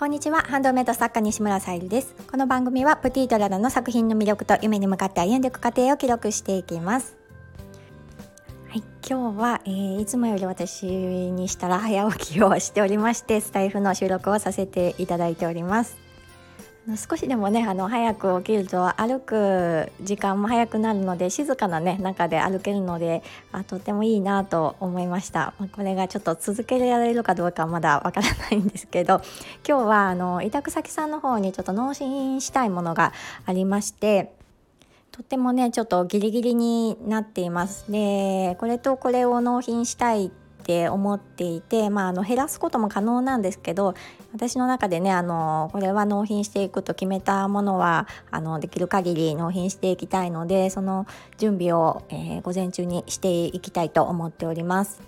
こんにちは。ハンドメイド作家西村さゆりです。この番組はプティートララの作品の魅力と夢に向かって歩んでいく過程を記録していきます。はい、今日は、えー、いつもより私にしたら早起きをしておりましてスタイフの収録をさせていただいております。少しでもねあの早く起きると歩く時間も早くなるので静かなね中で歩けるのであとてもいいなと思いました。これがちょっと続けられるかどうかまだわからないんですけど 今日はあの委託先さんの方にちょっと納品したいものがありましてとってもねちょっとギリギリになっています。でこれとこれを納品したいって思っていて、まあ、あの減らすことも可能なんですけど私の中でねあのこれは納品していくと決めたものはあのできる限り納品していきたいのでその準備を、えー、午前中にしていきたいと思っております。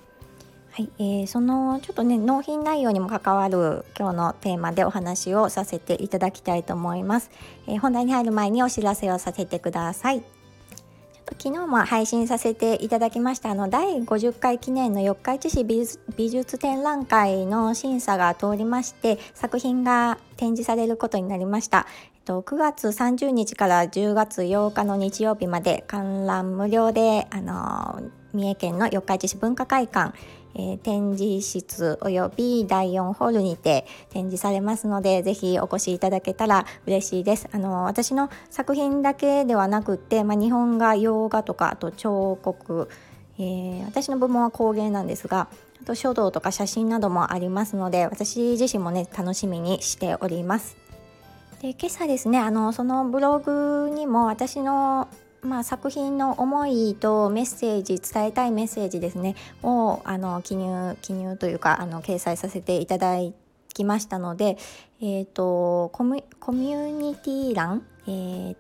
はい、えー、そのちょっとね納品内容にも関わる今日のテーマでお話をさせていただきたいと思います。えー、本題に入る前にお知らせをさせてください。昨日も配信させていただきましたあの第50回記念の四日市市美術展覧会の審査が通りまして作品が展示されることになりました。9月30日から10月8日の日曜日まで観覧無料であの三重県の四日市市文化会館えー、展示室および第4ホールにて展示されますのでぜひお越しいただけたら嬉しいです。あの私の作品だけではなくて、まあ、日本画洋画とかあと彫刻、えー、私の部門は工芸なんですがと書道とか写真などもありますので私自身もね楽しみにしております。で今朝ですねあのそのブログにも私のまあ、作品の思いとメッセージ伝えたいメッセージですねをあの記入記入というかあの掲載させていただきましたので、えーと、コミュニティ欄、えー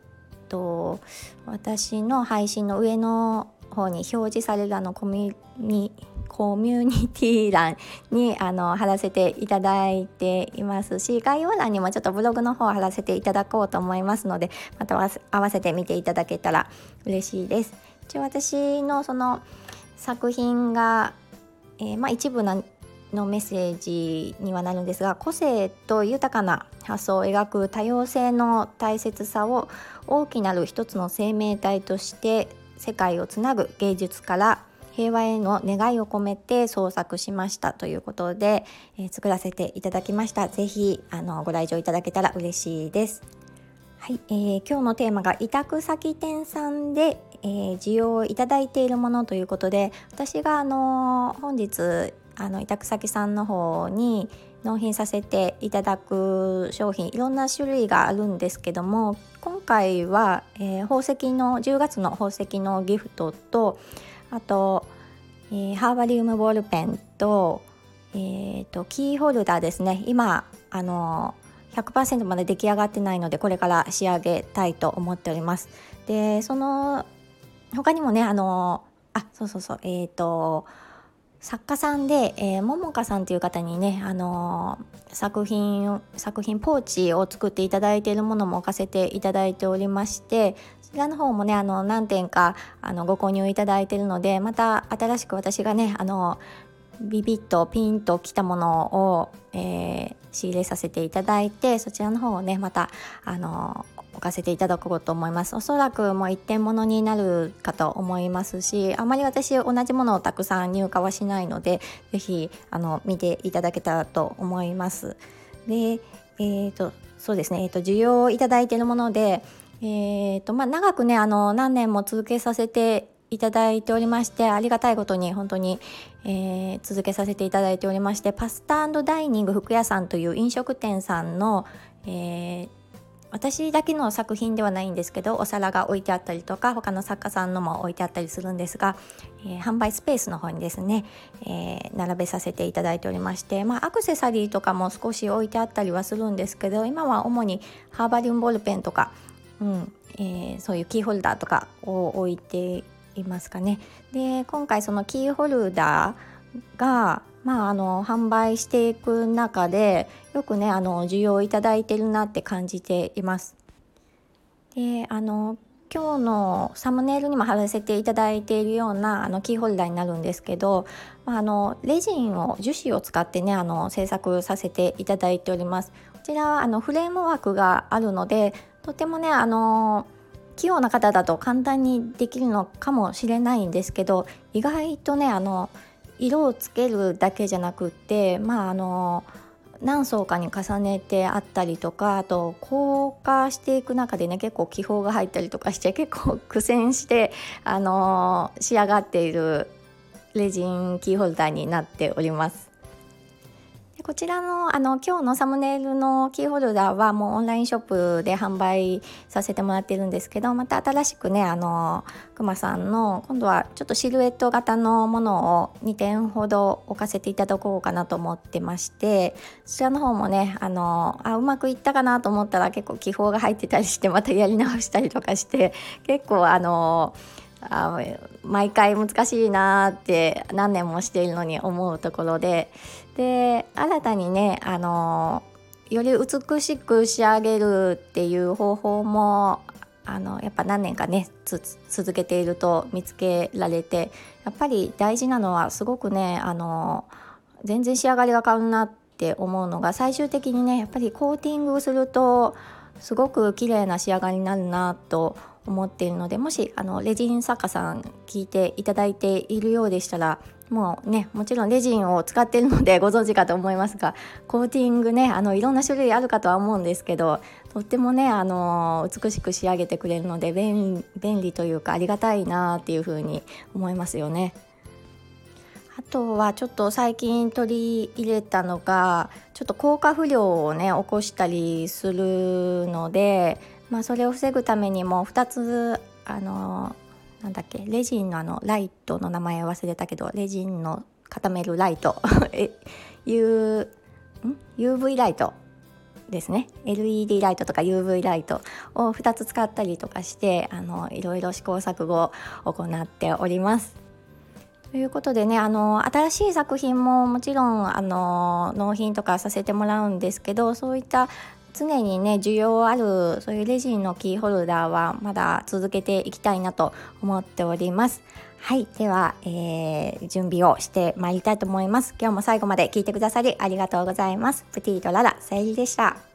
と、私の配信の上の方に表示されるあのコミュニコミュニティ欄にあの貼らせていただいていますし概要欄にもちょっとブログの方貼らせていただこうと思いますのでまた合わせて見ていただけたら嬉しいです。一応私のその作品が、えー、まあ、一部のメッセージにはなるんですが個性と豊かな発想を描く多様性の大切さを大きなる一つの生命体として世界をつなぐ芸術から平和への願いを込めて創作しましたということで、えー、作らせていただきました。ぜひあのご来場いただけたら嬉しいです。はい、えー、今日のテーマが委託先店さんで、えー、需要をいただいているものということで私があの本日あの委託先さんの方に納品させていただく商品いろんな種類があるんですけども今回は、えー、宝石の10月の宝石のギフトとあと、えー、ハーバリウムボールペンと,、えーと、キーホルダーですね。今あの100%まで出来上がってないのでこれから仕上げたいと思っております。でその他にもねあのあそうそうそうえっ、ー、と作家さんで、えー、ももかさんという方にね、あのー、作品作品ポーチを作っていただいているものも置かせていただいておりましてらの方もねあの何点かあのご購入いただいているのでまた新しく私がねあのビビッとピンときたものを、えー、仕入れさせていただいてそちらの方をねまたあの置かせていただこうと思います。おそらくもう一点物になるかと思いますしあまり私同じものをたくさん入荷はしないので是非あの見ていただけたらと思います。でえーと、そうですね、えーと、需要をいただいているもので、えーとまあ、長くねあの何年も続けさせていただいておりましてありがたいことに本当に、えー、続けさせていただいておりましてパスタダイニング福屋さんという飲食店さんの、えー、私だけの作品ではないんですけどお皿が置いてあったりとか他の作家さんのも置いてあったりするんですが、えー、販売スペースの方にですね、えー、並べさせていただいておりまして、まあ、アクセサリーとかも少し置いてあったりはするんですけど今は主にハーバリウムボールペンとか、うんえー、そういうキーホルダーとかを置いていますかね。で今回そのキーホルダーがまあ、あの販売していく中でよくねあの需要をいただいてるなって感じています。であの今日のサムネイルにも貼らせていただいているようなあのキーホルダーになるんですけど、まあ、あのレジンを樹脂を使ってねあの制作させていただいております。こちらはあのフレームワークがあるのでとてもねあの器用な方だと簡単にできるのかもしれないんですけど意外とねあの色をつけるだけじゃなくってまああの何層かに重ねてあったりとかあと硬化していく中でね結構気泡が入ったりとかして 結構苦戦してあの仕上がっているレジンキーホルダーになっております。こちらのあの今日のサムネイルのキーホルダーはもうオンラインショップで販売させてもらってるんですけどまた新しくねあのくまさんの今度はちょっとシルエット型のものを2点ほど置かせていただこうかなと思ってましてそちらの方もねあのあうまくいったかなと思ったら結構気泡が入ってたりしてまたやり直したりとかして結構あのあ毎回難しいなって何年もしているのに思うところで。で新たにねあのより美しく仕上げるっていう方法もあのやっぱ何年かね続けていると見つけられてやっぱり大事なのはすごくねあの全然仕上がりが変わるなって思うのが最終的にねやっぱりコーティングするとすごく綺麗な仕上がりになるなと思思っているのでもしあのレジン作家さん聞いていただいているようでしたらもうねもちろんレジンを使っているので ご存知かと思いますがコーティングねあのいろんな種類あるかとは思うんですけどとってもねあの美しく仕上げてくれるので便利というかありがたいなっていうふうに思いますよね。あとはちょっと最近取り入れたのがちょっと効果不良をね起こしたりするのでまあ、それを防ぐためにも2つあのなんだっけレジンのあのライトの名前忘れたけどレジンの固めるライト U UV ライトですね LED ライトとか UV ライトを2つ使ったりとかしてあのいろいろ試行錯誤を行っております。ということでねあの新しい作品ももちろんあの納品とかさせてもらうんですけどそういった常にね需要あるそういうレジンのキーホルダーはまだ続けていきたいなと思っております。はい。では、えー、準備をしてまいりたいと思います。今日も最後まで聞いてくださりありがとうございます。プティとララさゆりでした。